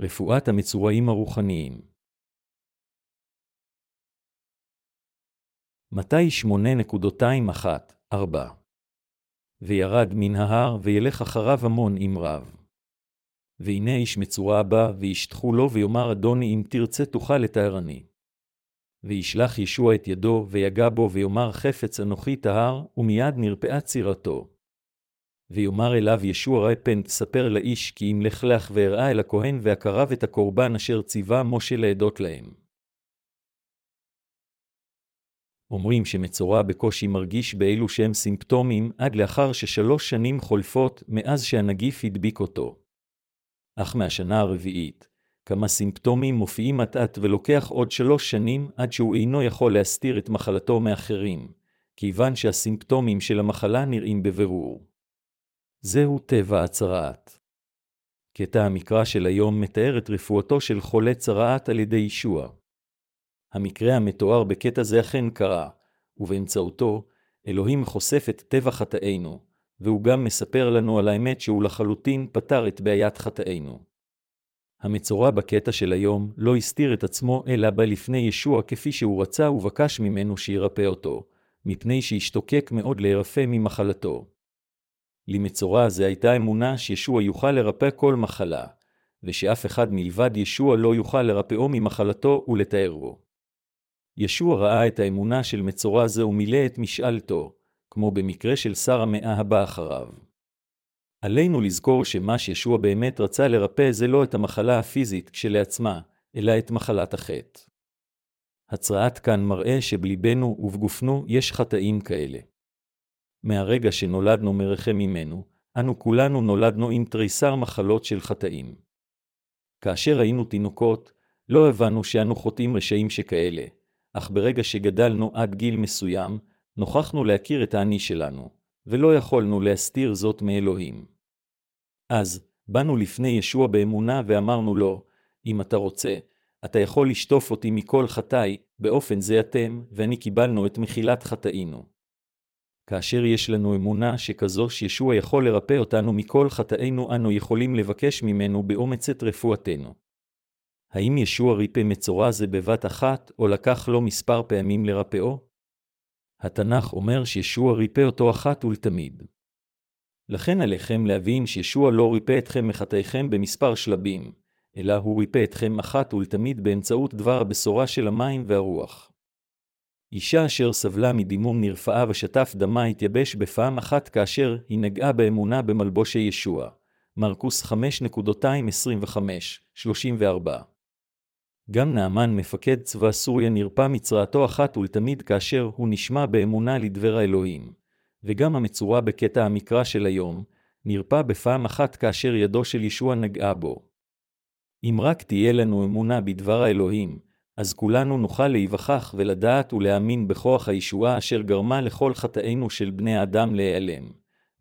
רפואת המצורעים הרוחניים. מתי 8.21-4 וירד מן ההר, וילך אחריו המון עם רב. והנה איש מצורע בא, וישטחו לו, ויאמר אדוני, אם תרצה תוכל לתארני. וישלח ישוע את ידו, ויגע בו, ויאמר חפץ אנוכי טהר, ומיד נרפאה צירתו. ויאמר אליו ישוע ראה פן תספר לאיש, כי אם לך לך ואראה אל הכהן, והקרב את הקורבן אשר ציווה משה לעדות להם. אומרים שמצורע בקושי מרגיש באלו שהם סימפטומים עד לאחר ששלוש שנים חולפות מאז שהנגיף הדביק אותו. אך מהשנה הרביעית, כמה סימפטומים מופיעים אט-אט ולוקח עוד שלוש שנים עד שהוא אינו יכול להסתיר את מחלתו מאחרים, כיוון שהסימפטומים של המחלה נראים בבירור. זהו טבע הצרעת. קטע המקרא של היום מתאר את רפואתו של חולה צרעת על ידי ישוע. המקרה המתואר בקטע זה אכן קרה, ובאמצעותו, אלוהים חושף את טבע חטאינו, והוא גם מספר לנו על האמת שהוא לחלוטין פתר את בעיית חטאינו. המצורע בקטע של היום לא הסתיר את עצמו, אלא בא לפני ישוע כפי שהוא רצה ובקש ממנו שירפא אותו, מפני שהשתוקק מאוד להירפא ממחלתו. למצורע זה הייתה אמונה שישוע יוכל לרפא כל מחלה, ושאף אחד מלבד ישוע לא יוכל לרפאו ממחלתו ולתארו. ישוע ראה את האמונה של מצורע זה ומילא את משאלתו, כמו במקרה של שר המאה הבא אחריו. עלינו לזכור שמה שישוע באמת רצה לרפא זה לא את המחלה הפיזית כשלעצמה, אלא את מחלת החטא. הצרעת כאן מראה שבליבנו ובגופנו יש חטאים כאלה. מהרגע שנולדנו מרחם ממנו, אנו כולנו נולדנו עם תריסר מחלות של חטאים. כאשר היינו תינוקות, לא הבנו שאנו חוטאים רשעים שכאלה, אך ברגע שגדלנו עד גיל מסוים, נוכחנו להכיר את האני שלנו, ולא יכולנו להסתיר זאת מאלוהים. אז, באנו לפני ישוע באמונה ואמרנו לו, אם אתה רוצה, אתה יכול לשטוף אותי מכל חטאי, באופן זה אתם, ואני קיבלנו את מחילת חטאינו. כאשר יש לנו אמונה שכזו שישוע יכול לרפא אותנו מכל חטאינו, אנו יכולים לבקש ממנו באומץ את רפואתנו. האם ישוע ריפא מצורע זה בבת אחת, או לקח לו מספר פעמים לרפאו? התנ"ך אומר שישוע ריפא אותו אחת ולתמיד. לכן עליכם להבין שישוע לא ריפא אתכם מחטאיכם במספר שלבים, אלא הוא ריפא אתכם אחת ולתמיד באמצעות דבר הבשורה של המים והרוח. אישה אשר סבלה מדימום נרפאה ושטף דמה התייבש בפעם אחת כאשר היא נגעה באמונה במלבושי ישוע. מרקוס 5.225-34 גם נעמן מפקד צבא סוריה נרפא מצרעתו אחת ולתמיד כאשר הוא נשמע באמונה לדבר האלוהים. וגם המצורע בקטע המקרא של היום, נרפא בפעם אחת כאשר ידו של ישוע נגעה בו. אם רק תהיה לנו אמונה בדבר האלוהים, אז כולנו נוכל להיווכח ולדעת ולהאמין בכוח הישועה אשר גרמה לכל חטאינו של בני האדם להיעלם.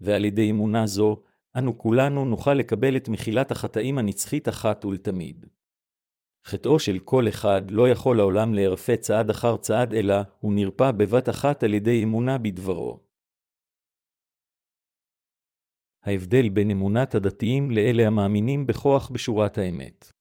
ועל ידי אמונה זו, אנו כולנו נוכל לקבל את מחילת החטאים הנצחית אחת ולתמיד. חטאו של כל אחד לא יכול לעולם להירפא צעד אחר צעד, אלא הוא נרפא בבת אחת על ידי אמונה בדברו. ההבדל בין אמונת הדתיים לאלה המאמינים בכוח בשורת האמת.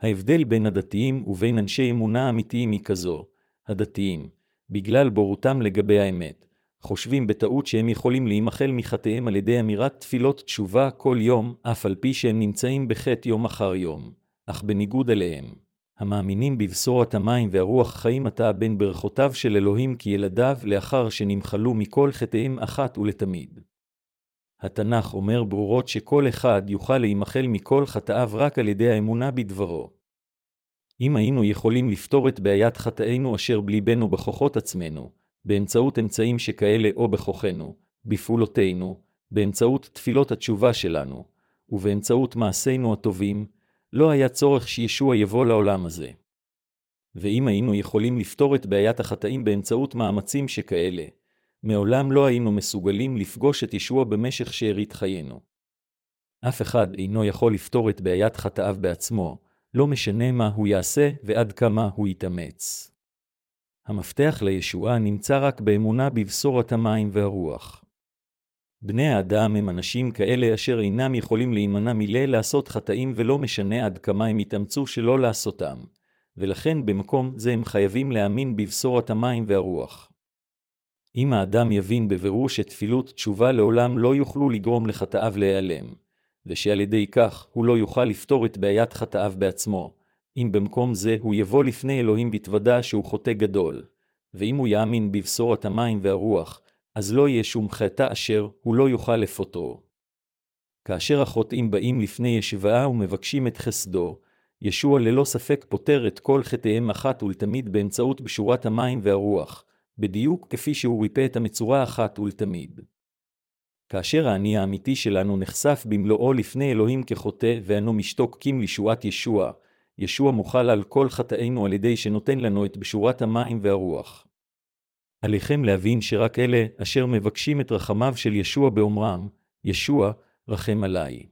ההבדל בין הדתיים ובין אנשי אמונה אמיתיים היא כזו, הדתיים, בגלל בורותם לגבי האמת, חושבים בטעות שהם יכולים להימחל מחטאיהם על ידי אמירת תפילות תשובה כל יום, אף על פי שהם נמצאים בחטא יום אחר יום. אך בניגוד אליהם, המאמינים בבשורת המים והרוח חיים עתה בין ברכותיו של אלוהים כילדיו לאחר שנמחלו מכל חטאים אחת ולתמיד. התנ"ך אומר ברורות שכל אחד יוכל להימחל מכל חטאיו רק על ידי האמונה בדברו. אם היינו יכולים לפתור את בעיית חטאינו אשר בליבנו בכוחות עצמנו, באמצעות אמצעים שכאלה או בכוחנו, בפעולותינו, באמצעות תפילות התשובה שלנו, ובאמצעות מעשינו הטובים, לא היה צורך שישוע יבוא לעולם הזה. ואם היינו יכולים לפתור את בעיית החטאים באמצעות מאמצים שכאלה, מעולם לא היינו מסוגלים לפגוש את ישוע במשך שארית חיינו. אף אחד אינו יכול לפתור את בעיית חטאיו בעצמו, לא משנה מה הוא יעשה ועד כמה הוא יתאמץ. המפתח לישועה נמצא רק באמונה בבשורת המים והרוח. בני האדם הם אנשים כאלה אשר אינם יכולים להימנע מלא לעשות חטאים ולא משנה עד כמה הם יתאמצו שלא לעשותם, ולכן במקום זה הם חייבים להאמין בבשורת המים והרוח. אם האדם יבין בבירור שתפילות תשובה לעולם לא יוכלו לגרום לחטאיו להיעלם, ושעל ידי כך הוא לא יוכל לפתור את בעיית חטאיו בעצמו, אם במקום זה הוא יבוא לפני אלוהים בתוודה שהוא חוטא גדול, ואם הוא יאמין בבשורת המים והרוח, אז לא יהיה שום חטא אשר הוא לא יוכל לפותרו. כאשר החוטאים באים לפני ישבעה ומבקשים את חסדו, ישוע ללא ספק פותר את כל חטאיהם אחת ולתמיד באמצעות בשורת המים והרוח, בדיוק כפי שהוא ריפא את המצורה אחת ולתמיד. כאשר האני האמיתי שלנו נחשף במלואו לפני אלוהים כחוטא ואנו משתוקקים לישועת ישוע, ישוע מוכל על כל חטאינו על ידי שנותן לנו את בשורת המים והרוח. עליכם להבין שרק אלה אשר מבקשים את רחמיו של ישוע באומרם, ישוע, רחם עליי.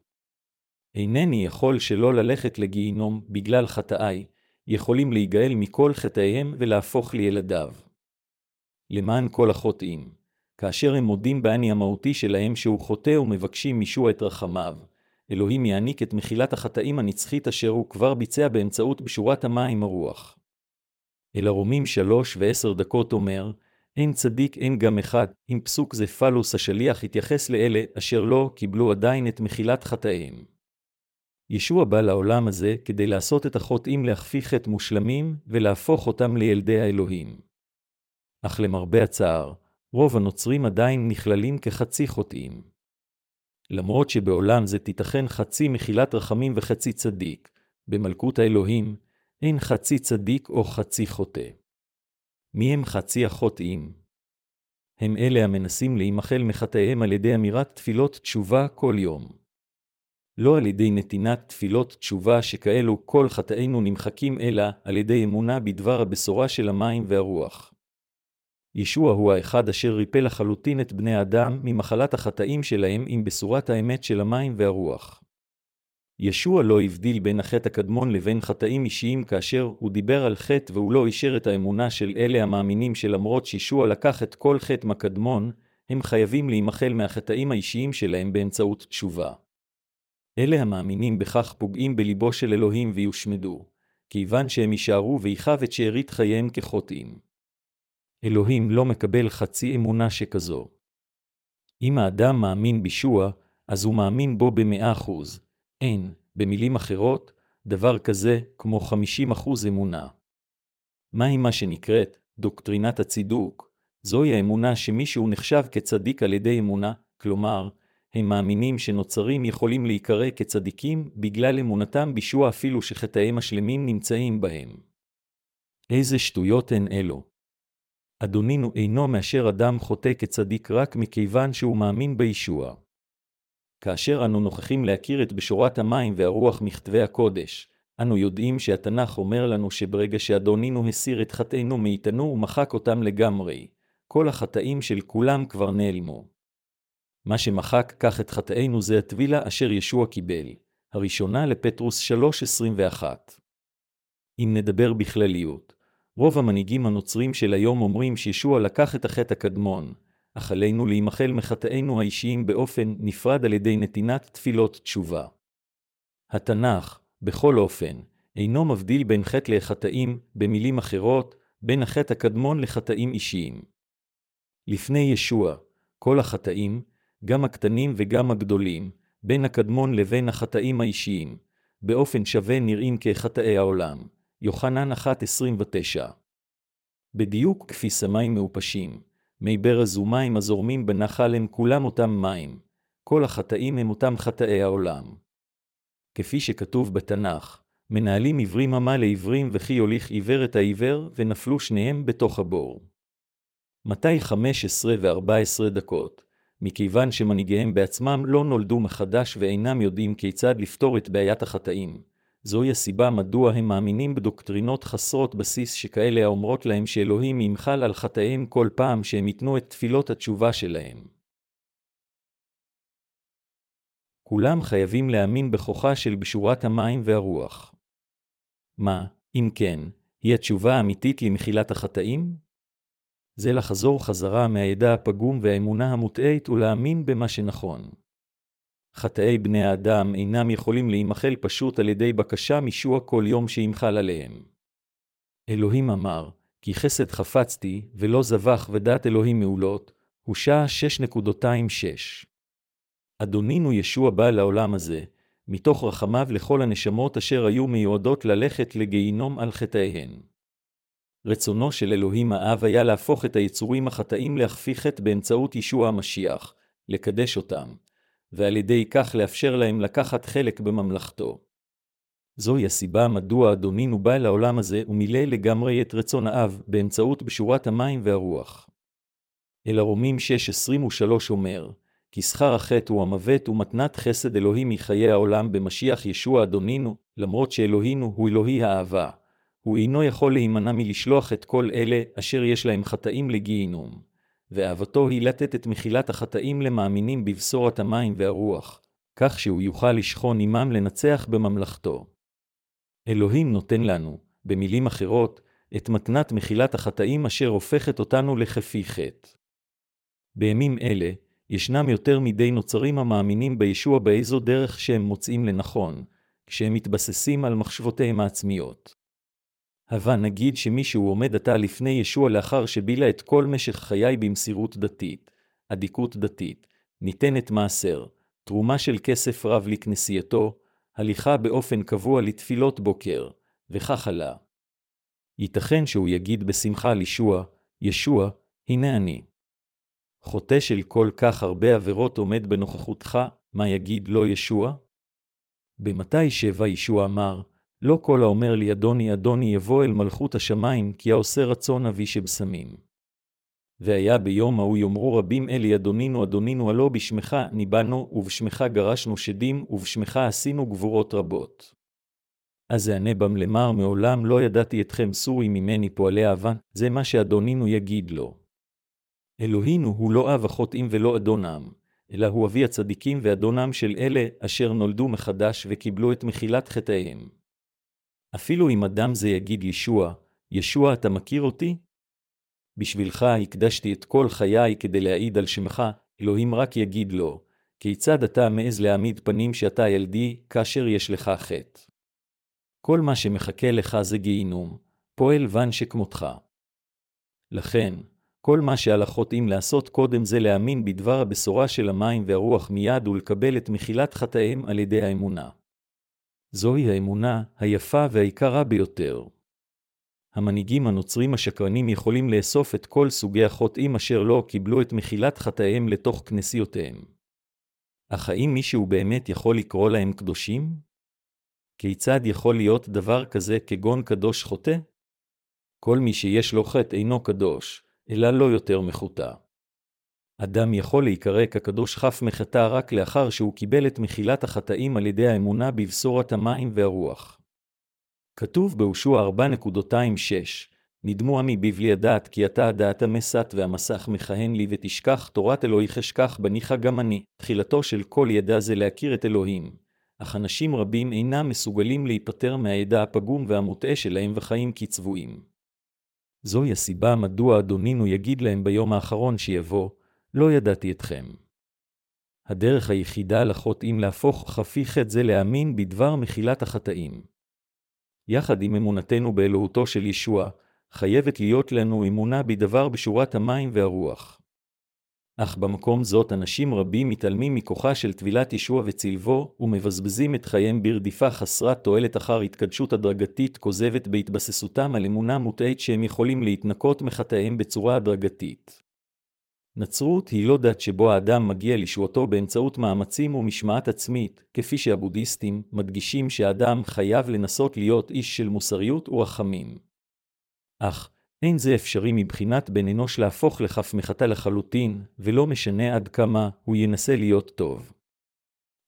אינני יכול שלא ללכת לגיהינום בגלל חטאיי, יכולים להיגאל מכל חטאיהם ולהפוך לילדיו. למען כל החוטאים, כאשר הם מודים באני המהותי שלהם שהוא חוטא ומבקשים מישוע את רחמיו, אלוהים יעניק את מחילת החטאים הנצחית אשר הוא כבר ביצע באמצעות בשורת המים הרוח. אל הרומים שלוש ועשר דקות אומר, אין צדיק אין גם אחד, אם פסוק זה פלוס השליח התייחס לאלה אשר לא קיבלו עדיין את מחילת חטאיהם. ישוע בא לעולם הזה כדי לעשות את החוטאים להכפיך חטא מושלמים ולהפוך אותם לילדי האלוהים. אך למרבה הצער, רוב הנוצרים עדיין נכללים כחצי חוטאים. למרות שבעולם זה תיתכן חצי מחילת רחמים וחצי צדיק, במלכות האלוהים אין חצי צדיק או חצי חוטא. מי הם חצי החוטאים? הם אלה המנסים להימחל מחטאיהם על ידי אמירת תפילות תשובה כל יום. לא על ידי נתינת תפילות תשובה שכאלו כל חטאינו נמחקים אלא על ידי אמונה בדבר הבשורה של המים והרוח. ישוע הוא האחד אשר ריפא לחלוטין את בני האדם ממחלת החטאים שלהם עם בשורת האמת של המים והרוח. ישוע לא הבדיל בין החטא הקדמון לבין חטאים אישיים כאשר הוא דיבר על חטא והוא לא אישר את האמונה של אלה המאמינים שלמרות שישוע לקח את כל חטא מקדמון, הם חייבים להימחל מהחטאים האישיים שלהם באמצעות תשובה. אלה המאמינים בכך פוגעים בליבו של אלוהים ויושמדו, כיוון שהם יישארו ויכב את שארית חייהם כחוטאים. אלוהים לא מקבל חצי אמונה שכזו. אם האדם מאמין בישוע, אז הוא מאמין בו במאה אחוז. אין, במילים אחרות, דבר כזה כמו חמישים אחוז אמונה. מהי מה שנקראת דוקטרינת הצידוק? זוהי האמונה שמישהו נחשב כצדיק על ידי אמונה, כלומר, הם מאמינים שנוצרים יכולים להיקרא כצדיקים בגלל אמונתם בישוע אפילו שחטאיהם השלמים נמצאים בהם. איזה שטויות הן אלו. אדונינו אינו מאשר אדם חוטא כצדיק רק מכיוון שהוא מאמין בישוע. כאשר אנו נוכחים להכיר את בשורת המים והרוח מכתבי הקודש, אנו יודעים שהתנ"ך אומר לנו שברגע שאדונינו הסיר את חטאינו מאיתנו ומחק אותם לגמרי, כל החטאים של כולם כבר נעלמו. מה שמחק כך את חטאינו זה הטבילה אשר ישוע קיבל, הראשונה לפטרוס 3.21. אם נדבר בכלליות, רוב המנהיגים הנוצרים של היום אומרים שישוע לקח את החטא הקדמון, אך עלינו להימחל מחטאינו האישיים באופן נפרד על ידי נתינת תפילות תשובה. התנ"ך, בכל אופן, אינו מבדיל בין חטא לחטאים, במילים אחרות, בין החטא הקדמון לחטאים אישיים. לפני ישוע, כל החטאים, גם הקטנים וגם הגדולים, בין הקדמון לבין החטאים האישיים, באופן שווה נראים כחטאי העולם. יוחנן 1.29 בדיוק כפי סמים מעופשים, מי ברז ומים הזורמים בנחל הם כולם אותם מים, כל החטאים הם אותם חטאי העולם. כפי שכתוב בתנ"ך, מנהלים עברים עמה לעברים וכי יוליך עיוור את העיוור, ונפלו שניהם בתוך הבור. מתי 15 ו-14 דקות, מכיוון שמנהיגיהם בעצמם לא נולדו מחדש ואינם יודעים כיצד לפתור את בעיית החטאים, זוהי הסיבה מדוע הם מאמינים בדוקטרינות חסרות בסיס שכאלה האומרות להם שאלוהים ימחל על חטאיהם כל פעם שהם ייתנו את תפילות התשובה שלהם. כולם חייבים להאמין בכוחה של בשורת המים והרוח. מה, אם כן, היא התשובה האמיתית למחילת החטאים? זה לחזור חזרה מהעדה הפגום והאמונה המוטעית ולהאמין במה שנכון. חטאי בני האדם אינם יכולים להימחל פשוט על ידי בקשה משוע כל יום שימחל עליהם. אלוהים אמר, כי חסד חפצתי, ולא זבח ודעת אלוהים מעולות, הושע 6.26. אדונינו ישוע בא לעולם הזה, מתוך רחמיו לכל הנשמות אשר היו מיועדות ללכת לגיהינום על חטאיהן. רצונו של אלוהים האב היה להפוך את היצורים החטאים להכפי חטא באמצעות ישוע המשיח, לקדש אותם, ועל ידי כך לאפשר להם לקחת חלק בממלכתו. זוהי הסיבה מדוע אדונינו בא לעולם הזה ומילא לגמרי את רצון האב באמצעות בשורת המים והרוח. אל הרומים 6.23 אומר, כי שכר החטא הוא המוות ומתנת חסד אלוהים מחיי העולם במשיח ישוע אדונינו, למרות שאלוהינו הוא אלוהי האהבה. הוא אינו יכול להימנע מלשלוח את כל אלה אשר יש להם חטאים לגיהינום. ואהבתו היא לתת את מחילת החטאים למאמינים בבשורת המים והרוח, כך שהוא יוכל לשכון עמם לנצח בממלכתו. אלוהים נותן לנו, במילים אחרות, את מתנת מחילת החטאים אשר הופכת אותנו לכפי חטא. בימים אלה, ישנם יותר מדי נוצרים המאמינים בישוע באיזו דרך שהם מוצאים לנכון, כשהם מתבססים על מחשבותיהם העצמיות. הבה נגיד שמישהו עומד עתה לפני ישוע לאחר שבילה את כל משך חיי במסירות דתית, אדיקות דתית, ניתנת מעשר, תרומה של כסף רב לכנסייתו, הליכה באופן קבוע לתפילות בוקר, וכך הלאה. ייתכן שהוא יגיד בשמחה על ישוע, ישוע, הנה אני. חוטא של כל כך הרבה עבירות עומד בנוכחותך, מה יגיד לו ישוע? במתי שבע ישוע אמר, לא כל האומר לי אדוני אדוני יבוא אל מלכות השמיים, כי העושה רצון אבי שבשמים. והיה ביום ההוא יאמרו רבים אלי אדונינו אדונינו הלא בשמך ניבאנו, ובשמך גרשנו שדים, ובשמך עשינו גבורות רבות. אז אענה בם למר מעולם לא ידעתי אתכם סורי ממני פועלי אהבה, זה מה שאדונינו יגיד לו. אלוהינו הוא לא אב החוטאים ולא אדונם, אלא הוא אבי הצדיקים ואדונם של אלה אשר נולדו מחדש וקיבלו את מחילת חטאיהם. אפילו אם אדם זה יגיד ישוע, ישוע אתה מכיר אותי? בשבילך הקדשתי את כל חיי כדי להעיד על שמך, אלוהים רק יגיד לו, כיצד אתה מעז להעמיד פנים שאתה ילדי, כאשר יש לך חטא. כל מה שמחכה לך זה גיהינום, פועל בן שכמותך. לכן, כל מה שעל החוטאים לעשות קודם זה להאמין בדבר הבשורה של המים והרוח מיד ולקבל את מחילת חטאיהם על ידי האמונה. זוהי האמונה היפה והיקרה ביותר. המנהיגים הנוצרים השקרנים יכולים לאסוף את כל סוגי החוטאים אשר לא קיבלו את מחילת חטאיהם לתוך כנסיותיהם. אך האם מישהו באמת יכול לקרוא להם קדושים? כיצד יכול להיות דבר כזה כגון קדוש חוטא? כל מי שיש לו חטא אינו קדוש, אלא לא יותר מחוטא. אדם יכול להיקרא כקדוש חף מחטא רק לאחר שהוא קיבל את מחילת החטאים על ידי האמונה בבשורת המים והרוח. כתוב בהושע 4.26 נדמו עמי בבלי הדעת כי אתה הדעת המסת והמסך מכהן לי ותשכח תורת אלוהיך אשכח בניך גם אני. תחילתו של כל ידע זה להכיר את אלוהים. אך אנשים רבים אינם מסוגלים להיפטר מהידע הפגום והמוטעה שלהם וחיים כצבועים. זוהי הסיבה מדוע אדונינו יגיד להם ביום האחרון שיבוא, לא ידעתי אתכם. הדרך היחידה לחוטאים להפוך חפי חטא זה להאמין בדבר מחילת החטאים. יחד עם אמונתנו באלוהותו של ישוע, חייבת להיות לנו אמונה בדבר בשורת המים והרוח. אך במקום זאת אנשים רבים מתעלמים מכוחה של טבילת ישוע וצלבו, ומבזבזים את חייהם ברדיפה חסרת תועלת אחר התקדשות הדרגתית כוזבת בהתבססותם על אמונה מוטעית שהם יכולים להתנקות מחטאיהם בצורה הדרגתית. נצרות היא לא דת שבו האדם מגיע לישועתו באמצעות מאמצים ומשמעת עצמית, כפי שהבודהיסטים מדגישים שהאדם חייב לנסות להיות איש של מוסריות ורחמים. אך, אין זה אפשרי מבחינת בן אנוש להפוך לכף מחטא לחלוטין, ולא משנה עד כמה הוא ינסה להיות טוב.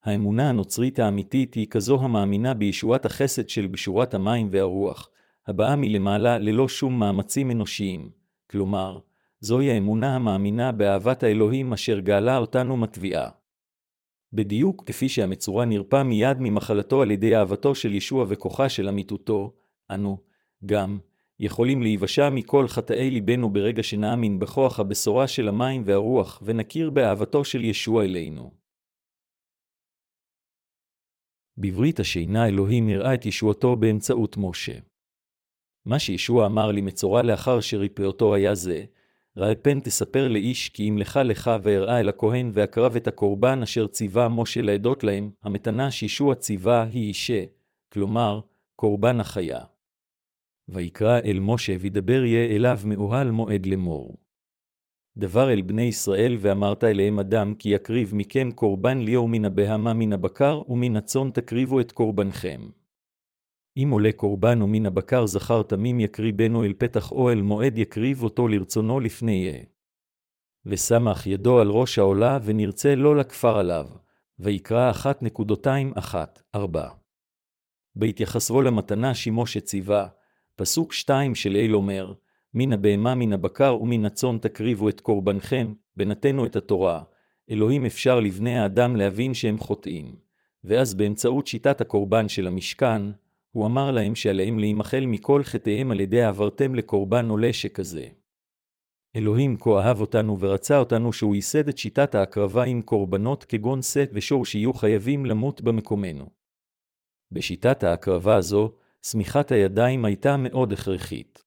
האמונה הנוצרית האמיתית היא כזו המאמינה בישועת החסד של בשורת המים והרוח, הבאה מלמעלה ללא שום מאמצים אנושיים, כלומר, זוהי האמונה המאמינה באהבת האלוהים אשר גאלה אותנו מתביעה. בדיוק כפי שהמצורע נרפא מיד ממחלתו על ידי אהבתו של ישוע וכוחה של אמיתותו, אנו, גם, יכולים להיוושע מכל חטאי ליבנו ברגע שנאמין בכוח הבשורה של המים והרוח, ונכיר באהבתו של ישוע אלינו. בברית השינה אלוהים הראה את ישועתו באמצעות משה. מה שישוע אמר לי מצורע לאחר שריפא אותו היה זה, ראה פן תספר לאיש כי אם לך לך ואראה אל הכהן ואקרב את הקורבן אשר ציווה משה לעדות להם, המתנה שישוע ציווה היא אישה, כלומר, קורבן החיה. ויקרא אל משה וידבר יהיה אליו מאוהל מועד לאמור. דבר אל בני ישראל ואמרת אליהם אדם כי יקריב מכם קורבן ליאור מן הבהמה מן הבקר ומן הצאן תקריבו את קורבנכם. אם עולה קורבן או מן הבקר זכר תמים יקריבנו אל פתח אוהל מועד יקריב אותו לרצונו לפני יהיה. ושמח ידו על ראש העולה ונרצה לא לכפר עליו, ויקרא אחת נקודותיים אחת, ארבע. בהתייחסו למתנה שימוש הציבה, פסוק שתיים של אל אומר, מן הבהמה מן הבקר ומן הצאן תקריבו את קורבנכם, ונתנו את התורה. אלוהים אפשר לבני האדם להבין שהם חוטאים. ואז באמצעות שיטת הקורבן של המשכן, הוא אמר להם שעליהם להימחל מכל חטאיהם על ידי העברתם לקורבן עולה שכזה. אלוהים כה אהב אותנו ורצה אותנו שהוא ייסד את שיטת ההקרבה עם קורבנות כגון שאת ושור שיהיו חייבים למות במקומנו. בשיטת ההקרבה הזו, שמיכת הידיים הייתה מאוד הכרחית.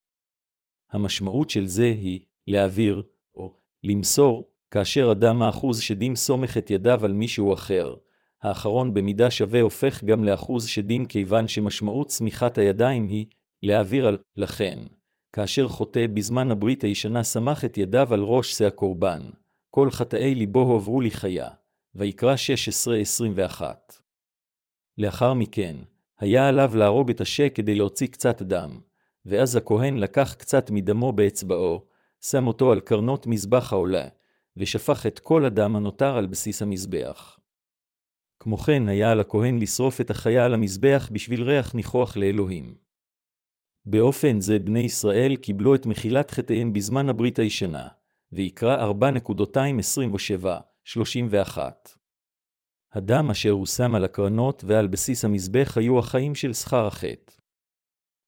המשמעות של זה היא להעביר, או למסור, כאשר אדם האחוז שדים סומך את ידיו על מישהו אחר, האחרון במידה שווה הופך גם לאחוז שדים כיוון שמשמעות צמיחת הידיים היא להעביר על לכן. כאשר חוטא בזמן הברית הישנה סמך את ידיו על ראש שא הקורבן, כל חטאי ליבו הועברו לחיה. ויקרא 16-21. לאחר מכן, היה עליו להרוג את השה כדי להוציא קצת דם, ואז הכהן לקח קצת מדמו באצבעו, שם אותו על קרנות מזבח העולה, ושפך את כל הדם הנותר על בסיס המזבח. כמו כן היה על הכהן לשרוף את החיה על המזבח בשביל ריח ניחוח לאלוהים. באופן זה בני ישראל קיבלו את מחילת חטאיהם בזמן הברית הישנה, ויקרא 4.27-31. הדם אשר הוא שם על הקרנות ועל בסיס המזבח היו החיים של שכר החטא.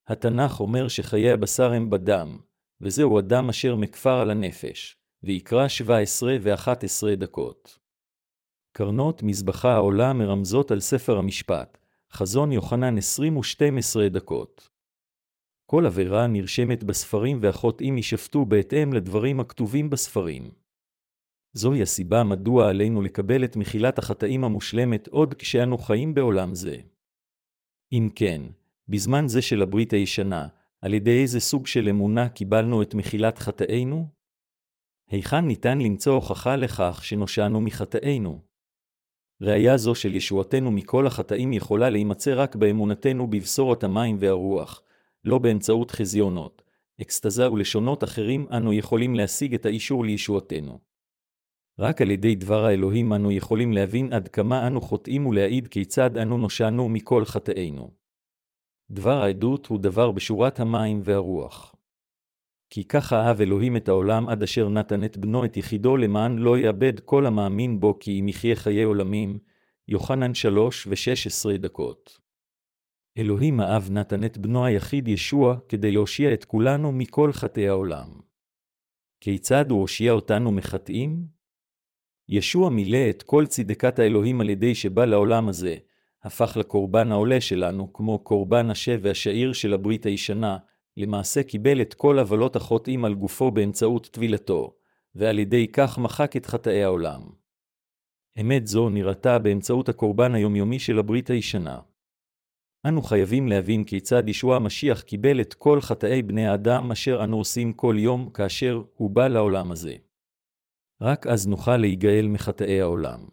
התנ"ך אומר שחיי הבשר הם בדם, וזהו הדם אשר מכפר על הנפש, ויקרא 17 ו-11 דקות. קרנות מזבחה העולה מרמזות על ספר המשפט, חזון יוחנן 20 ו-12 דקות. כל עבירה נרשמת בספרים והחוטאים יישפטו בהתאם לדברים הכתובים בספרים. זוהי הסיבה מדוע עלינו לקבל את מחילת החטאים המושלמת עוד כשאנו חיים בעולם זה. אם כן, בזמן זה של הברית הישנה, על ידי איזה סוג של אמונה קיבלנו את מחילת חטאינו? היכן ניתן למצוא הוכחה לכך שנושענו מחטאינו? ראיה זו של ישועתנו מכל החטאים יכולה להימצא רק באמונתנו בבשורת המים והרוח, לא באמצעות חזיונות, אקסטזה ולשונות אחרים אנו יכולים להשיג את האישור לישועתנו. רק על ידי דבר האלוהים אנו יכולים להבין עד כמה אנו חוטאים ולהעיד כיצד אנו נושענו מכל חטאינו. דבר העדות הוא דבר בשורת המים והרוח. כי ככה אהב אלוהים את העולם עד אשר נתן את בנו את יחידו למען לא יאבד כל המאמין בו כי אם יחיה חיי עולמים, יוחנן שלוש ושש עשרה דקות. אלוהים האב נתן את בנו היחיד ישוע כדי להושיע את כולנו מכל חטאי העולם. כיצד הוא הושיע אותנו מחטאים? ישוע מילא את כל צדקת האלוהים על ידי שבא לעולם הזה, הפך לקורבן העולה שלנו כמו קורבן השה והשעיר של הברית הישנה, למעשה קיבל את כל עוולות החוטאים על גופו באמצעות טבילתו, ועל ידי כך מחק את חטאי העולם. אמת זו נראתה באמצעות הקורבן היומיומי של הברית הישנה. אנו חייבים להבין כיצד ישוע המשיח קיבל את כל חטאי בני האדם אשר אנו עושים כל יום כאשר הוא בא לעולם הזה. רק אז נוכל להיגאל מחטאי העולם.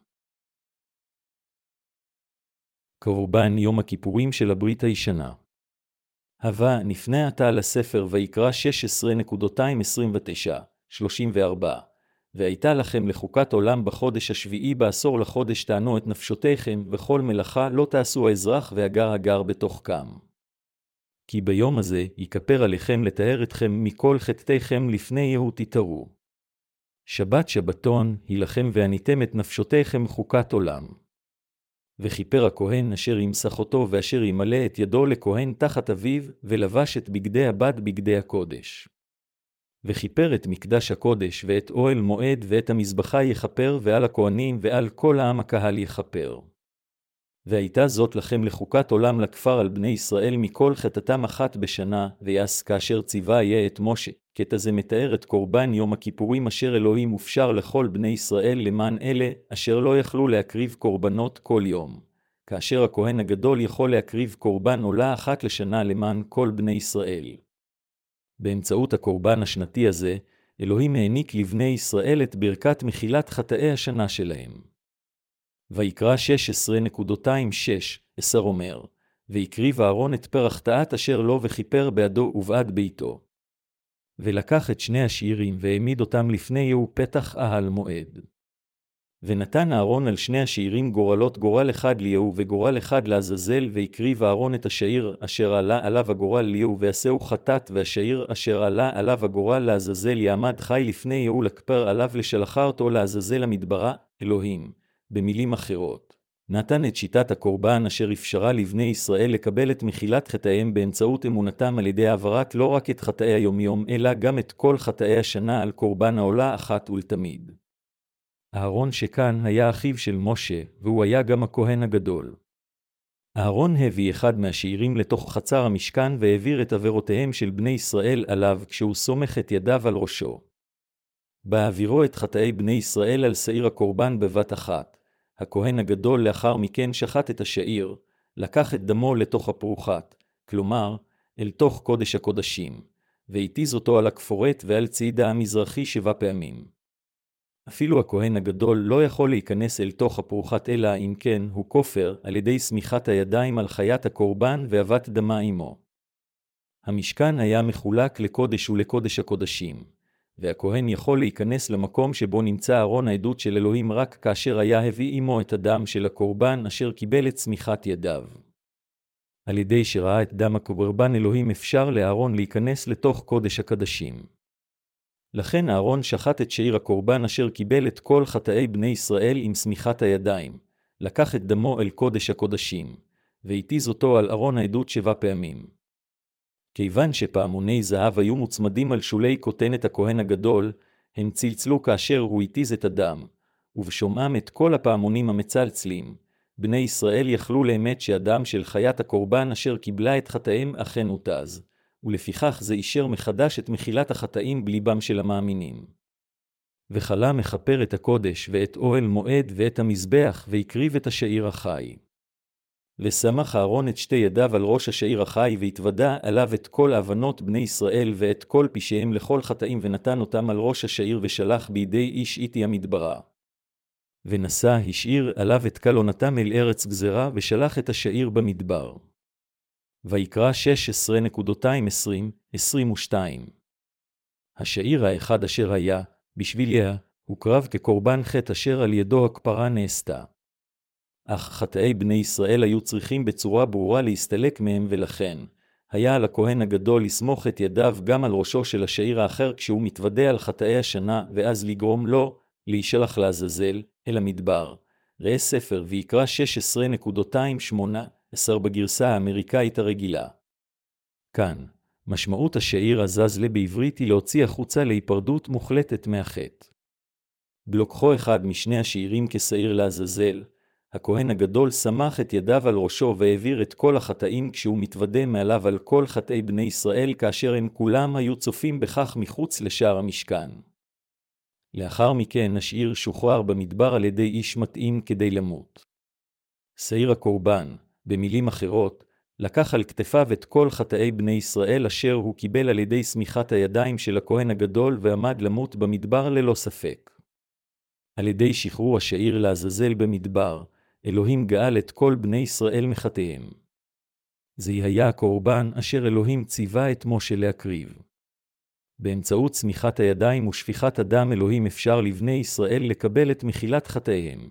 קורבן יום הכיפורים של הברית הישנה הווה נפנה עתה לספר ויקרא 16.29-34 והייתה לכם לחוקת עולם בחודש השביעי בעשור לחודש טענו את נפשותיכם, וכל מלאכה לא תעשו האזרח והגר הגר בתוך קם. כי ביום הזה יכפר עליכם לתאר אתכם מכל חטאיכם לפני יהוא תתערו. שבת שבתון היא לכם ועניתם את נפשותיכם חוקת עולם. וכיפר הכהן אשר ימסך אותו ואשר ימלא את ידו לכהן תחת אביו, ולבש את בגדי הבד בגדי הקודש. וכיפר את מקדש הקודש, ואת אוהל מועד, ואת המזבחה יכפר, ועל הכהנים, ועל כל העם הקהל יכפר. והייתה זאת לכם לחוקת עולם לכפר על בני ישראל מכל חטאתם אחת בשנה, ויעש כאשר ציווה יהיה את משה. קטע זה מתאר את קורבן יום הכיפורים אשר אלוהים הופשר לכל בני ישראל למען אלה, אשר לא יכלו להקריב קורבנות כל יום. כאשר הכהן הגדול יכול להקריב קורבן עולה אחת לשנה למען כל בני ישראל. באמצעות הקורבן השנתי הזה, אלוהים העניק לבני ישראל את ברכת מחילת חטאי השנה שלהם. ויקרא 16.26, עשר אומר, והקריב אהרון את פרח טעת אשר לו וכיפר בעדו ובעד ביתו. ולקח את שני השאירים והעמיד אותם לפני יהוא פתח אהל מועד. ונתן אהרון על שני השאירים גורלות גורל אחד ליהוא וגורל אחד לעזאזל, והקריב אהרון את השעיר אשר עלה עליו הגורל ליהוא, ועשהו חטאת, והשעיר אשר עלה עליו הגורל לעזאזל יעמד חי לפני יהוא לכפר עליו לשלחה אותו לעזאזל המדברה, אלוהים. במילים אחרות, נתן את שיטת הקורבן אשר אפשרה לבני ישראל לקבל את מחילת חטאיהם באמצעות אמונתם על ידי העברת לא רק את חטאי היומיום, אלא גם את כל חטאי השנה על קורבן העולה אחת ולתמיד. אהרון שכאן היה אחיו של משה, והוא היה גם הכהן הגדול. אהרון הביא אחד מהשאירים לתוך חצר המשכן והעביר את עבירותיהם של בני ישראל עליו כשהוא סומך את ידיו על ראשו. בהעבירו את חטאי בני ישראל על שעיר הקורבן בבת אחת. הכהן הגדול לאחר מכן שחט את השעיר, לקח את דמו לתוך הפרוחת, כלומר, אל תוך קודש הקודשים, והתיז אותו על הכפורת ועל צידה המזרחי שבע פעמים. אפילו הכהן הגדול לא יכול להיכנס אל תוך הפרוחת אלא אם כן הוא כופר על ידי סמיכת הידיים על חיית הקורבן ואבת דמה עמו. המשכן היה מחולק לקודש ולקודש הקודשים. והכהן יכול להיכנס למקום שבו נמצא ארון העדות של אלוהים רק כאשר היה הביא עמו את הדם של הקורבן אשר קיבל את צמיחת ידיו. על ידי שראה את דם הקורבן אלוהים אפשר לאהרון להיכנס לתוך קודש הקדשים. לכן אהרון שחט את שעיר הקורבן אשר קיבל את כל חטאי בני ישראל עם שמיכת הידיים, לקח את דמו אל קודש הקודשים, והתיז אותו על ארון העדות שבע פעמים. כיוון שפעמוני זהב היו מוצמדים על שולי כותנת הכהן הגדול, הם צלצלו כאשר הוא התיז את הדם, ובשומעם את כל הפעמונים המצלצלים, בני ישראל יכלו לאמת שהדם של חיית הקורבן אשר קיבלה את חטאיהם אכן הותז, ולפיכך זה אישר מחדש את מחילת החטאים בליבם של המאמינים. וכלה מכפר את הקודש ואת אוהל מועד ואת המזבח, והקריב את השעיר החי. ושמח אהרון את שתי ידיו על ראש השעיר החי, והתוודה עליו את כל אבנות בני ישראל ואת כל פשעיהם לכל חטאים, ונתן אותם על ראש השעיר, ושלח בידי איש איתי המדברה. ונשא השאיר עליו את קלונתם אל ארץ גזרה, ושלח את השעיר במדבר. ויקרא 16.20-22 השעיר האחד אשר היה, בשביל יה, הוקרב כקורבן חטא אשר על ידו הכפרה נעשתה. אך חטאי בני ישראל היו צריכים בצורה ברורה להסתלק מהם, ולכן, היה על הכהן הגדול לסמוך את ידיו גם על ראשו של השעיר האחר כשהוא מתוודה על חטאי השנה, ואז לגרום לו להישלח לעזאזל, אל המדבר. ראה ספר ויקרא 16.218 בגרסה האמריקאית הרגילה. כאן, משמעות השעיר עזזלה בעברית היא להוציא החוצה להיפרדות מוחלטת מהחטא. בלוקחו אחד משני השעירים כשעיר לעזאזל, הכהן הגדול סמך את ידיו על ראשו והעביר את כל החטאים כשהוא מתוודה מעליו על כל חטאי בני ישראל כאשר הם כולם היו צופים בכך מחוץ לשער המשכן. לאחר מכן השאיר שוחרר במדבר על ידי איש מתאים כדי למות. שעיר הקורבן, במילים אחרות, לקח על כתפיו את כל חטאי בני ישראל אשר הוא קיבל על ידי שמיכת הידיים של הכהן הגדול ועמד למות במדבר ללא ספק. על ידי שחרור השעיר לעזאזל במדבר, אלוהים גאל את כל בני ישראל מחטאיהם. זה היה הקורבן אשר אלוהים ציווה את משה להקריב. באמצעות צמיחת הידיים ושפיכת הדם אלוהים אפשר לבני ישראל לקבל את מחילת חטאיהם.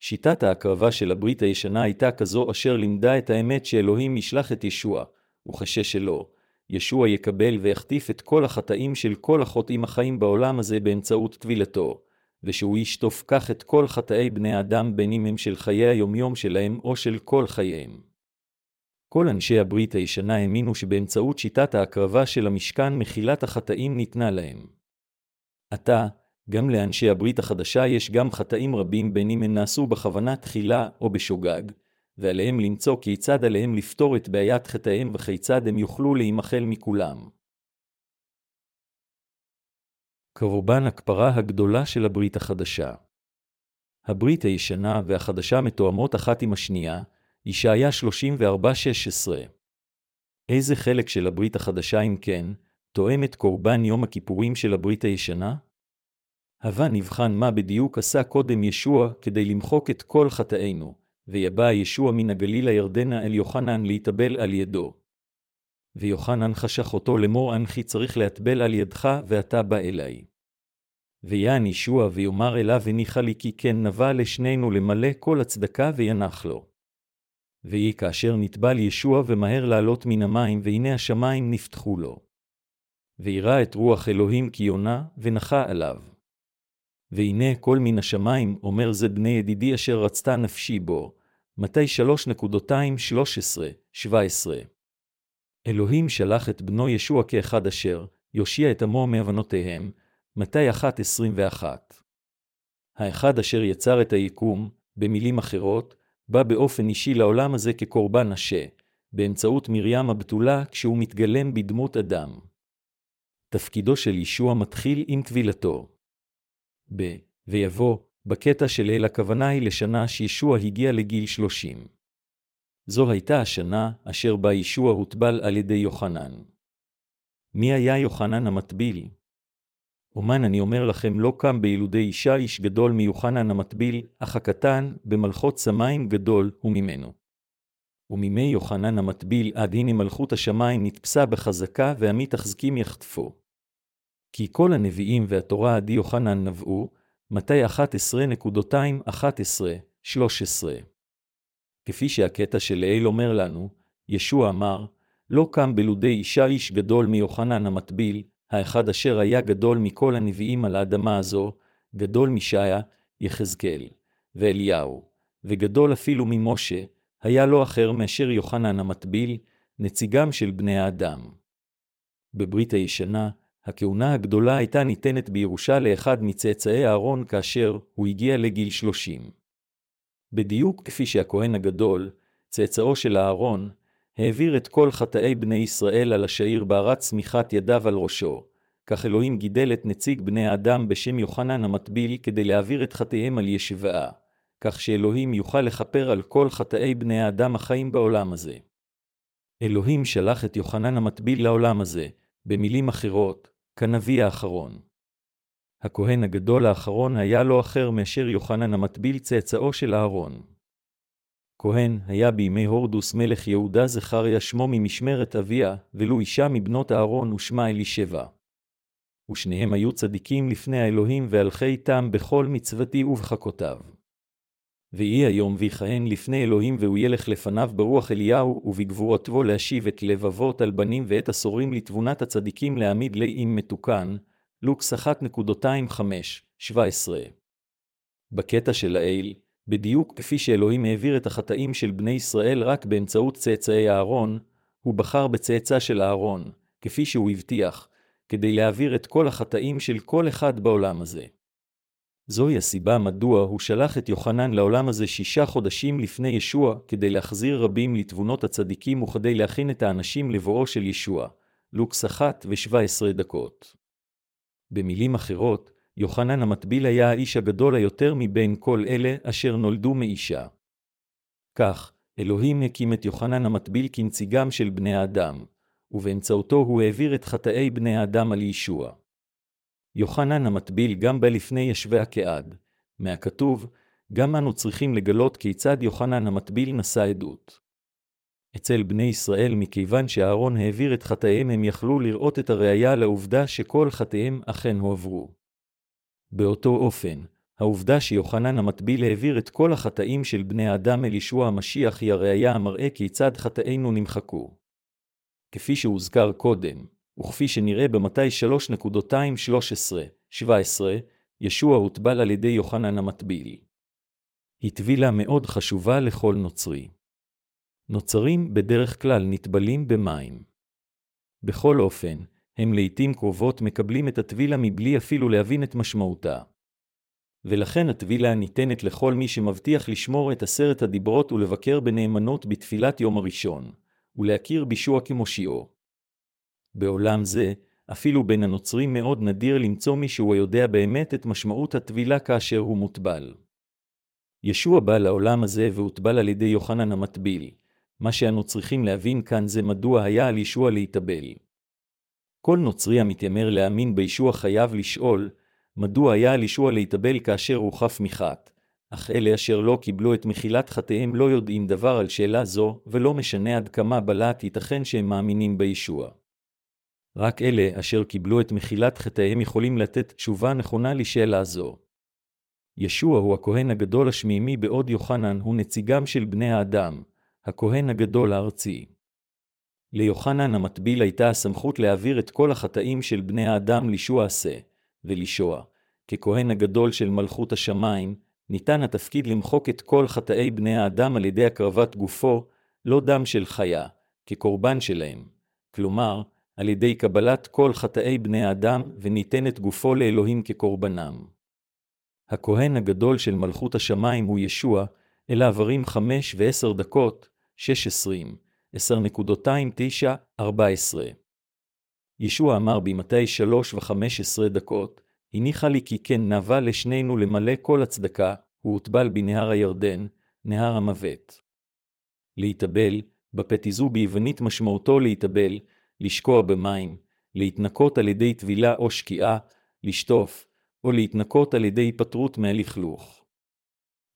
שיטת ההקרבה של הברית הישנה הייתה כזו אשר לימדה את האמת שאלוהים ישלח את ישוע, וכשש שלו, ישוע יקבל ויחטיף את כל החטאים של כל החוטאים החיים בעולם הזה באמצעות טבילתו, ושהוא ישטוף כך את כל חטאי בני האדם בין אם הם של חיי היומיום שלהם או של כל חייהם. כל אנשי הברית הישנה האמינו שבאמצעות שיטת ההקרבה של המשכן מחילת החטאים ניתנה להם. עתה, גם לאנשי הברית החדשה יש גם חטאים רבים בין אם הם נעשו בכוונה תחילה או בשוגג, ועליהם למצוא כיצד עליהם לפתור את בעיית חטאיהם וכיצד הם יוכלו להימחל מכולם. קורבן הכפרה הגדולה של הברית החדשה. הברית הישנה והחדשה מתואמות אחת עם השנייה, ישעיה 34-16. איזה חלק של הברית החדשה, אם כן, תואם את קורבן יום הכיפורים של הברית הישנה? הבה נבחן מה בדיוק עשה קודם ישוע כדי למחוק את כל חטאינו, ויבא ישוע מן הגליל הירדנה אל יוחנן להתאבל על ידו. ויוחנן חשך אותו לאמור אנכי צריך להטבל על ידך, ואתה בא אליי. ויען ישוע ויאמר אליו הניחה לי כי כן נבע לשנינו למלא כל הצדקה וינח לו. ויהי כאשר נטבל ישוע ומהר לעלות מן המים, והנה השמיים נפתחו לו. וירא את רוח אלוהים כי יונה, ונחה עליו. והנה קול מן השמיים, אומר זה בני ידידי אשר רצתה נפשי בו. מתי 3.213-17 אלוהים שלח את בנו ישוע כאחד אשר, יושיע את עמו מאבנותיהם, מתי 1.21 האחד אשר יצר את היקום, במילים אחרות, בא באופן אישי לעולם הזה כקורבן נשה, באמצעות מרים הבתולה כשהוא מתגלם בדמות אדם. תפקידו של ישוע מתחיל עם טבילתו. ב. ויבוא, בקטע של אל הכוונה היא לשנה שישוע הגיע לגיל שלושים. זו הייתה השנה אשר בה ישוע הוטבל על ידי יוחנן. מי היה יוחנן המטביל? אומן אני אומר לכם לא קם בילודי אישה איש גדול מיוחנן המטביל, אך הקטן, במלכות שמים גדול הוא ממנו. ומימי יוחנן המטביל עד הנה מלכות השמיים נתפסה בחזקה והמתחזקים יחטפו. כי כל הנביאים והתורה עדי יוחנן נבאו, מתי 11.211-13. כפי שהקטע של לעיל אומר לנו, ישוע אמר, לא קם בלודי אישה איש גדול מיוחנן המטביל, האחד אשר היה גדול מכל הנביאים על האדמה הזו, גדול משעיה, יחזקאל, ואליהו, וגדול אפילו ממשה, היה לא אחר מאשר יוחנן המטביל, נציגם של בני האדם. בברית הישנה, הכהונה הגדולה הייתה ניתנת בירושה לאחד מצאצאי אהרון כאשר הוא הגיע לגיל שלושים. בדיוק כפי שהכהן הגדול, צאצאו של אהרון, העביר את כל חטאי בני ישראל על השעיר בערת צמיחת ידיו על ראשו, כך אלוהים גידל את נציג בני האדם בשם יוחנן המטביל כדי להעביר את חטאיהם על ישבעה, כך שאלוהים יוכל לכפר על כל חטאי בני האדם החיים בעולם הזה. אלוהים שלח את יוחנן המטביל לעולם הזה, במילים אחרות, כנביא האחרון. הכהן הגדול האחרון היה לא אחר מאשר יוחנן המטביל צאצאו של אהרון. כהן היה בימי הורדוס מלך יהודה זכריה שמו ממשמרת אביה, ולו אישה מבנות אהרון ושמה אלישבע. ושניהם היו צדיקים לפני האלוהים והלכי איתם בכל מצוותי ובחקותיו. ויהי היום ויכהן לפני אלוהים והוא ילך לפניו ברוח אליהו, ובגבורתו להשיב את לב אבות על בנים ואת הסורים לתבונת הצדיקים להעמיד לאים מתוקן, לוקס 1.25-17. בקטע של האל, בדיוק כפי שאלוהים העביר את החטאים של בני ישראל רק באמצעות צאצאי אהרון, הוא בחר בצאצא של אהרון, כפי שהוא הבטיח, כדי להעביר את כל החטאים של כל אחד בעולם הזה. זוהי הסיבה מדוע הוא שלח את יוחנן לעולם הזה שישה חודשים לפני ישוע, כדי להחזיר רבים לתבונות הצדיקים וכדי להכין את האנשים לבואו של ישוע. לוקס אחת ושבע עשרה דקות. במילים אחרות, יוחנן המטביל היה האיש הגדול היותר מבין כל אלה אשר נולדו מאישה. כך, אלוהים הקים את יוחנן המטביל כנציגם של בני האדם, ובאמצעותו הוא העביר את חטאי בני האדם על ישוע. יוחנן המטביל גם בא לפני ישבי הכעד, מהכתוב, גם אנו צריכים לגלות כיצד יוחנן המטביל נשא עדות. אצל בני ישראל, מכיוון שאהרון העביר את חטאיהם, הם יכלו לראות את הראייה לעובדה שכל חטאיהם אכן הועברו. באותו אופן, העובדה שיוחנן המטביל העביר את כל החטאים של בני האדם אל ישוע המשיח היא הראייה המראה כיצד חטאינו נמחקו. כפי שהוזכר קודם, וכפי שנראה במתי 3.213-17, ישוע הוטבל על ידי יוחנן המטביל. היא טבילה מאוד חשובה לכל נוצרי. נוצרים בדרך כלל נטבלים במים. בכל אופן, הם לעתים קרובות מקבלים את הטבילה מבלי אפילו להבין את משמעותה. ולכן הטבילה ניתנת לכל מי שמבטיח לשמור את עשרת הדיברות ולבקר בנאמנות בתפילת יום הראשון, ולהכיר בישוע כמושיעו. בעולם זה, אפילו בין הנוצרים מאוד נדיר למצוא מישהו היודע באמת את משמעות הטבילה כאשר הוא מוטבל. ישוע בא לעולם הזה והוטבל על ידי יוחנן המטביל. מה שאנו צריכים להבין כאן זה מדוע היה על ישוע להתאבל. כל נוצרי המתיימר להאמין בישוע חייב לשאול, מדוע היה על ישוע להתאבל כאשר הוא חף מחת, אך אלה אשר לא קיבלו את מחילת חטאיהם לא יודעים דבר על שאלה זו, ולא משנה עד כמה בלט ייתכן שהם מאמינים בישוע. רק אלה אשר קיבלו את מחילת חטאיהם יכולים לתת תשובה נכונה לשאלה זו. ישוע הוא הכהן הגדול השמימי בעוד יוחנן הוא נציגם של בני האדם, הכהן הגדול הארצי. ליוחנן המטביל הייתה הסמכות להעביר את כל החטאים של בני האדם לישוע עשה, ולישוע. ככהן הגדול של מלכות השמיים, ניתן התפקיד למחוק את כל חטאי בני האדם על ידי הקרבת גופו, לא דם של חיה, כקורבן שלהם. כלומר, על ידי קבלת כל חטאי בני האדם, וניתן את גופו לאלוהים כקורבנם. הכהן הגדול של מלכות השמיים הוא ישוע, אל העברים חמש ועשר דקות, שש עשרים, עשר נקודותיים תשע, ארבע עשרה. ישוע אמר במתי שלוש וחמש עשרה דקות, הניחה לי כי כן נאווה לשנינו למלא כל הצדקה, הוא הוטבל בנהר הירדן, נהר המוות. להתאבל, בפטיזו ביוונית משמעותו להתאבל, לשקוע במים, להתנקות על ידי טבילה או שקיעה, לשטוף, או להתנקות על ידי היפטרות מהלכלוך.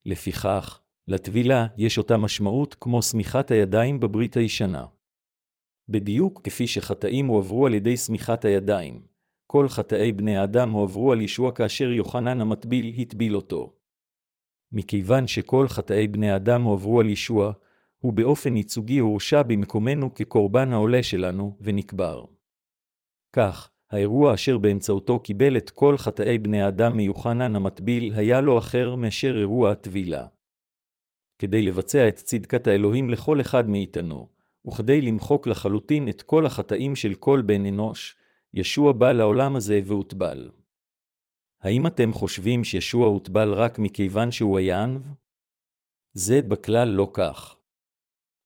לפיכך, לטבילה יש אותה משמעות כמו סמיכת הידיים בברית הישנה. בדיוק כפי שחטאים הועברו על ידי סמיכת הידיים, כל חטאי בני האדם הועברו על ישוע כאשר יוחנן המטביל הטביל אותו. מכיוון שכל חטאי בני האדם הועברו על ישוע, הוא באופן ייצוגי הורשע במקומנו כקורבן העולה שלנו, ונקבר. כך, האירוע אשר באמצעותו קיבל את כל חטאי בני האדם מיוחנן המטביל, היה לו אחר מאשר אירוע הטבילה. כדי לבצע את צדקת האלוהים לכל אחד מאיתנו, וכדי למחוק לחלוטין את כל החטאים של כל בן אנוש, ישוע בא לעולם הזה והוטבל. האם אתם חושבים שישוע הוטבל רק מכיוון שהוא היה ענב? זה בכלל לא כך.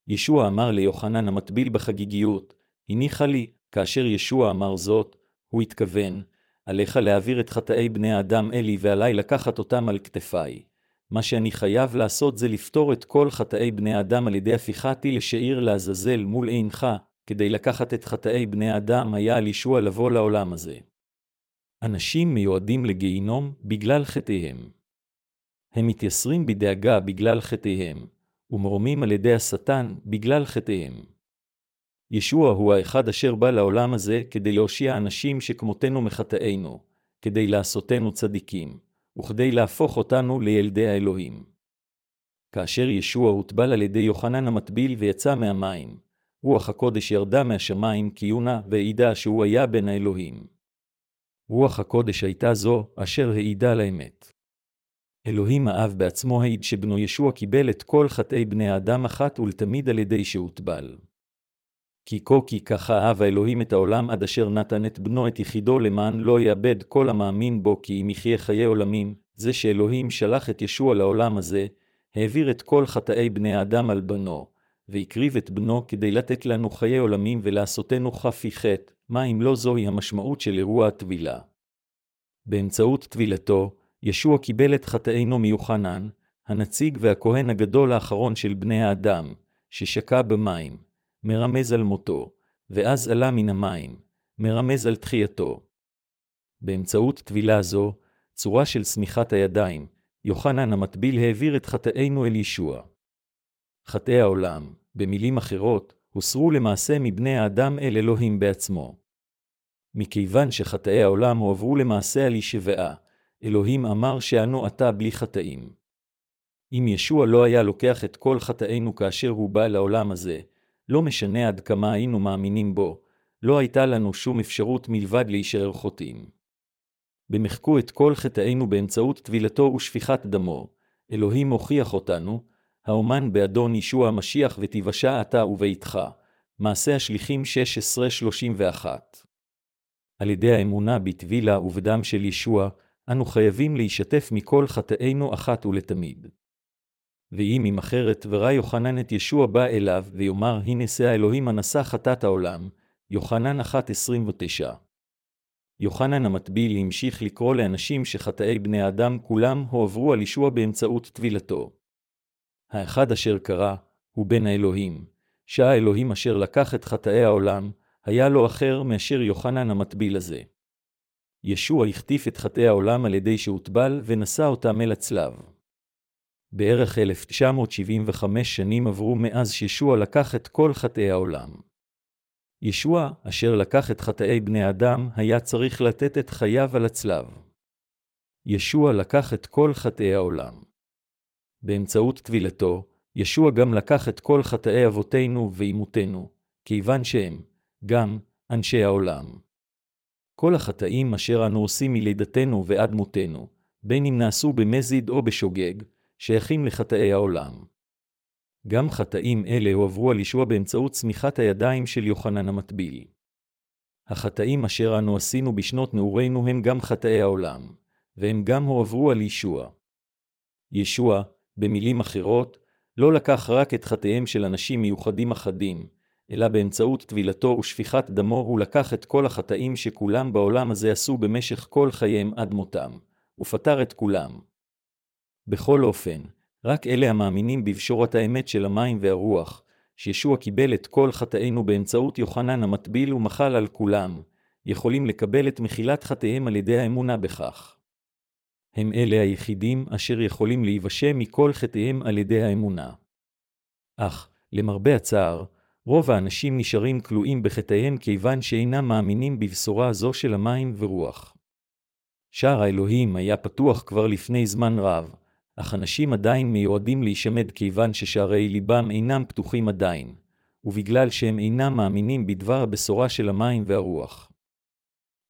ישוע אמר ליוחנן המטביל בחגיגיות, הניחה לי, כאשר ישוע אמר זאת, הוא התכוון, עליך להעביר את חטאי בני האדם אלי ועלי לקחת אותם על כתפיי. מה שאני חייב לעשות זה לפתור את כל חטאי בני האדם על ידי הפיכתי לשעיר לעזאזל מול עינך, כדי לקחת את חטאי בני האדם היה על ישוע לבוא לעולם הזה. אנשים מיועדים לגיהינום בגלל חטאיהם. הם מתייסרים בדאגה בגלל חטאיהם, ומרומים על ידי השטן בגלל חטאיהם. ישוע הוא האחד אשר בא לעולם הזה כדי להושיע אנשים שכמותנו מחטאינו, כדי לעשותנו צדיקים, וכדי להפוך אותנו לילדי האלוהים. כאשר ישוע הוטבל על ידי יוחנן המטביל ויצא מהמים, רוח הקודש ירדה מהשמיים כיונה והעידה שהוא היה בין האלוהים. רוח הקודש הייתה זו אשר העידה לאמת. אלוהים האב בעצמו העיד שבנו ישוע קיבל את כל חטאי בני האדם אחת ולתמיד על ידי שהוטבל. כי כה כי ככה אהב האלוהים את העולם עד אשר נתן את בנו את יחידו למען לא יאבד כל המאמין בו כי אם יחיה חיי עולמים, זה שאלוהים שלח את ישוע לעולם הזה, העביר את כל חטאי בני האדם על בנו, והקריב את בנו כדי לתת לנו חיי עולמים ולעשותנו חפי חטא, מה אם לא זוהי המשמעות של אירוע הטבילה. באמצעות טבילתו, ישוע קיבל את חטאינו מיוחנן, הנציג והכהן הגדול האחרון של בני האדם, ששקע במים, מרמז על מותו, ואז עלה מן המים, מרמז על תחייתו. באמצעות טבילה זו, צורה של סמיכת הידיים, יוחנן המטביל העביר את חטאינו אל ישוע. חטאי העולם, במילים אחרות, הוסרו למעשה מבני האדם אל אלוהים בעצמו. מכיוון שחטאי העולם הועברו למעשה על ישבעה, אלוהים אמר שאנו עתה בלי חטאים. אם ישוע לא היה לוקח את כל חטאינו כאשר הוא בא לעולם הזה, לא משנה עד כמה היינו מאמינים בו, לא הייתה לנו שום אפשרות מלבד להישאר חוטאים. במחקו את כל חטאינו באמצעות טבילתו ושפיכת דמו. אלוהים הוכיח אותנו, האומן באדון ישוע המשיח ותיוושע אתה וביתך. מעשה השליחים 16-31 על ידי האמונה בטבילה ובדם של ישוע, אנו חייבים להישתף מכל חטאינו אחת ולתמיד. ואם עם אחרת וראה יוחנן את ישוע בא אליו, ויאמר, הנה שא האלוהים הנשא חטאת העולם, יוחנן 1.29. יוחנן המטביל המשיך לקרוא לאנשים שחטאי בני האדם כולם הועברו על ישוע באמצעות טבילתו. האחד אשר קרא, הוא בן האלוהים, שעה האלוהים אשר לקח את חטאי העולם, היה לו אחר מאשר יוחנן המטביל הזה. ישוע החטיף את חטאי העולם על ידי שהוטבל ונשא אותם אל הצלב. בערך 1975 שנים עברו מאז שישוע לקח את כל חטאי העולם. ישוע, אשר לקח את חטאי בני אדם, היה צריך לתת את חייו על הצלב. ישוע לקח את כל חטאי העולם. באמצעות טבילתו, ישוע גם לקח את כל חטאי אבותינו ואימותינו, כיוון שהם, גם, אנשי העולם. כל החטאים אשר אנו עושים מלידתנו ועד מותנו, בין אם נעשו במזיד או בשוגג, שייכים לחטאי העולם. גם חטאים אלה הועברו על ישוע באמצעות צמיחת הידיים של יוחנן המטביל. החטאים אשר אנו עשינו בשנות נעורינו הם גם חטאי העולם, והם גם הועברו על ישוע. ישוע, במילים אחרות, לא לקח רק את חטאיהם של אנשים מיוחדים אחדים, אלא באמצעות טבילתו ושפיכת דמו הוא לקח את כל החטאים שכולם בעולם הזה עשו במשך כל חייהם עד מותם, ופטר את כולם. בכל אופן, רק אלה המאמינים בבשורת האמת של המים והרוח, שישוע קיבל את כל חטאינו באמצעות יוחנן המטביל ומחל על כולם, יכולים לקבל את מחילת חטאיהם על ידי האמונה בכך. הם אלה היחידים אשר יכולים להיוושע מכל חטאיהם על ידי האמונה. אך, למרבה הצער, רוב האנשים נשארים כלואים בחטאיהם כיוון שאינם מאמינים בבשורה זו של המים ורוח. שער האלוהים היה פתוח כבר לפני זמן רב, אך אנשים עדיין מיועדים להישמד כיוון ששערי ליבם אינם פתוחים עדיין, ובגלל שהם אינם מאמינים בדבר הבשורה של המים והרוח.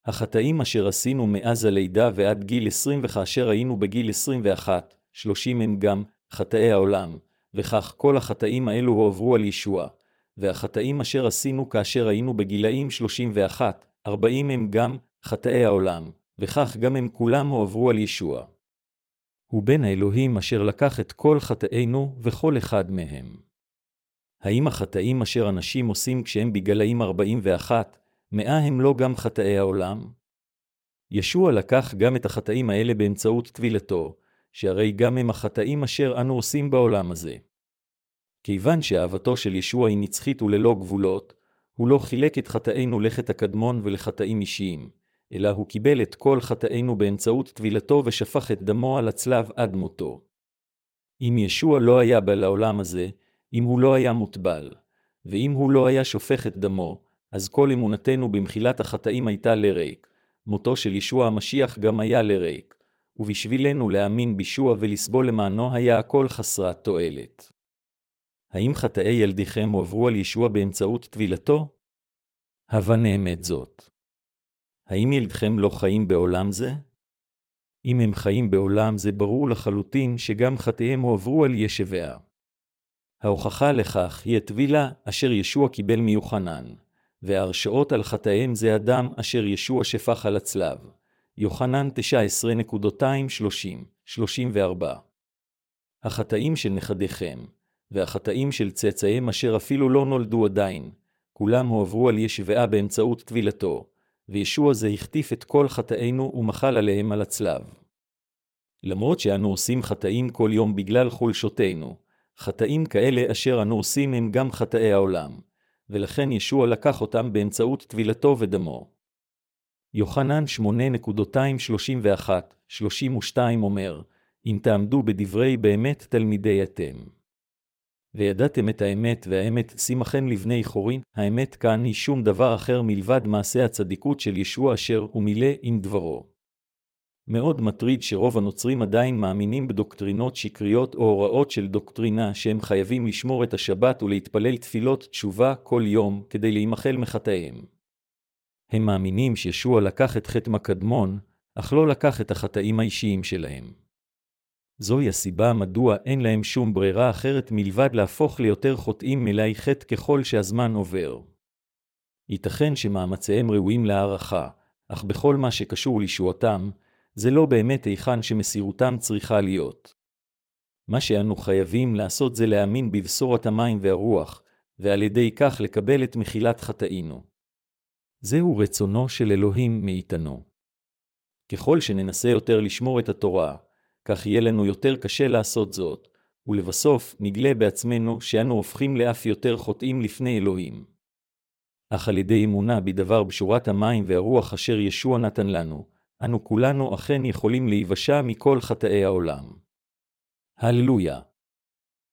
החטאים אשר עשינו מאז הלידה ועד גיל 20 וכאשר היינו בגיל 21, 30 הם גם חטאי העולם, וכך כל החטאים האלו הועברו על ישוע, והחטאים אשר עשינו כאשר היינו בגילאים 31, 40 הם גם חטאי העולם, וכך גם הם כולם הועברו על ישוע. הוא בן האלוהים אשר לקח את כל חטאינו וכל אחד מהם. האם החטאים אשר אנשים עושים כשהם בגילאים 41, מאה הם לא גם חטאי העולם? ישוע לקח גם את החטאים האלה באמצעות טבילתו, שהרי גם הם החטאים אשר אנו עושים בעולם הזה. כיוון שאהבתו של ישוע היא נצחית וללא גבולות, הוא לא חילק את חטאינו לחטא הקדמון ולחטאים אישיים, אלא הוא קיבל את כל חטאינו באמצעות טבילתו ושפך את דמו על הצלב עד מותו. אם ישוע לא היה בא לעולם הזה, אם הוא לא היה מוטבל, ואם הוא לא היה שופך את דמו, אז כל אמונתנו במחילת החטאים הייתה לריק. מותו של ישוע המשיח גם היה לריק, ובשבילנו להאמין בישוע ולסבול למענו היה הכל חסרת תועלת. האם חטאי ילדיכם הועברו על ישוע באמצעות טבילתו? הבה נאמת זאת. האם ילדכם לא חיים בעולם זה? אם הם חיים בעולם זה ברור לחלוטין שגם חטאיהם הועברו על ישביה. ההוכחה לכך היא הטבילה אשר ישוע קיבל מיוחנן, וההרשאות על חטאיהם זה הדם אשר ישוע שפך על הצלב. יוחנן 19.230-34 החטאים של נכדיכם, והחטאים של צאצאיהם אשר אפילו לא נולדו עדיין, כולם הועברו על ישבעה באמצעות טבילתו, וישוע זה החטיף את כל חטאינו ומחל עליהם על הצלב. למרות שאנו עושים חטאים כל יום בגלל חולשותינו, חטאים כאלה אשר אנו עושים הם גם חטאי העולם, ולכן ישוע לקח אותם באמצעות טבילתו ודמו. יוחנן 8.231-32 אומר, אם תעמדו בדברי באמת תלמידי אתם. וידעתם את האמת, והאמת שימכם לבני חורין, האמת כאן היא שום דבר אחר מלבד מעשה הצדיקות של ישוע אשר הוא מילא עם דברו. מאוד מטריד שרוב הנוצרים עדיין מאמינים בדוקטרינות שקריות או הוראות של דוקטרינה שהם חייבים לשמור את השבת ולהתפלל תפילות תשובה כל יום כדי להימחל מחטאיהם. הם מאמינים שישוע לקח את חטא מקדמון, אך לא לקח את החטאים האישיים שלהם. זוהי הסיבה מדוע אין להם שום ברירה אחרת מלבד להפוך ליותר חוטאים מלאי חטא ככל שהזמן עובר. ייתכן שמאמציהם ראויים להערכה, אך בכל מה שקשור לישועתם, זה לא באמת היכן שמסירותם צריכה להיות. מה שאנו חייבים לעשות זה להאמין בבשורת המים והרוח, ועל ידי כך לקבל את מחילת חטאינו. זהו רצונו של אלוהים מאיתנו. ככל שננסה יותר לשמור את התורה, כך יהיה לנו יותר קשה לעשות זאת, ולבסוף נגלה בעצמנו שאנו הופכים לאף יותר חוטאים לפני אלוהים. אך על ידי אמונה בדבר בשורת המים והרוח אשר ישוע נתן לנו, אנו כולנו אכן יכולים להיוושע מכל חטאי העולם. הללויה.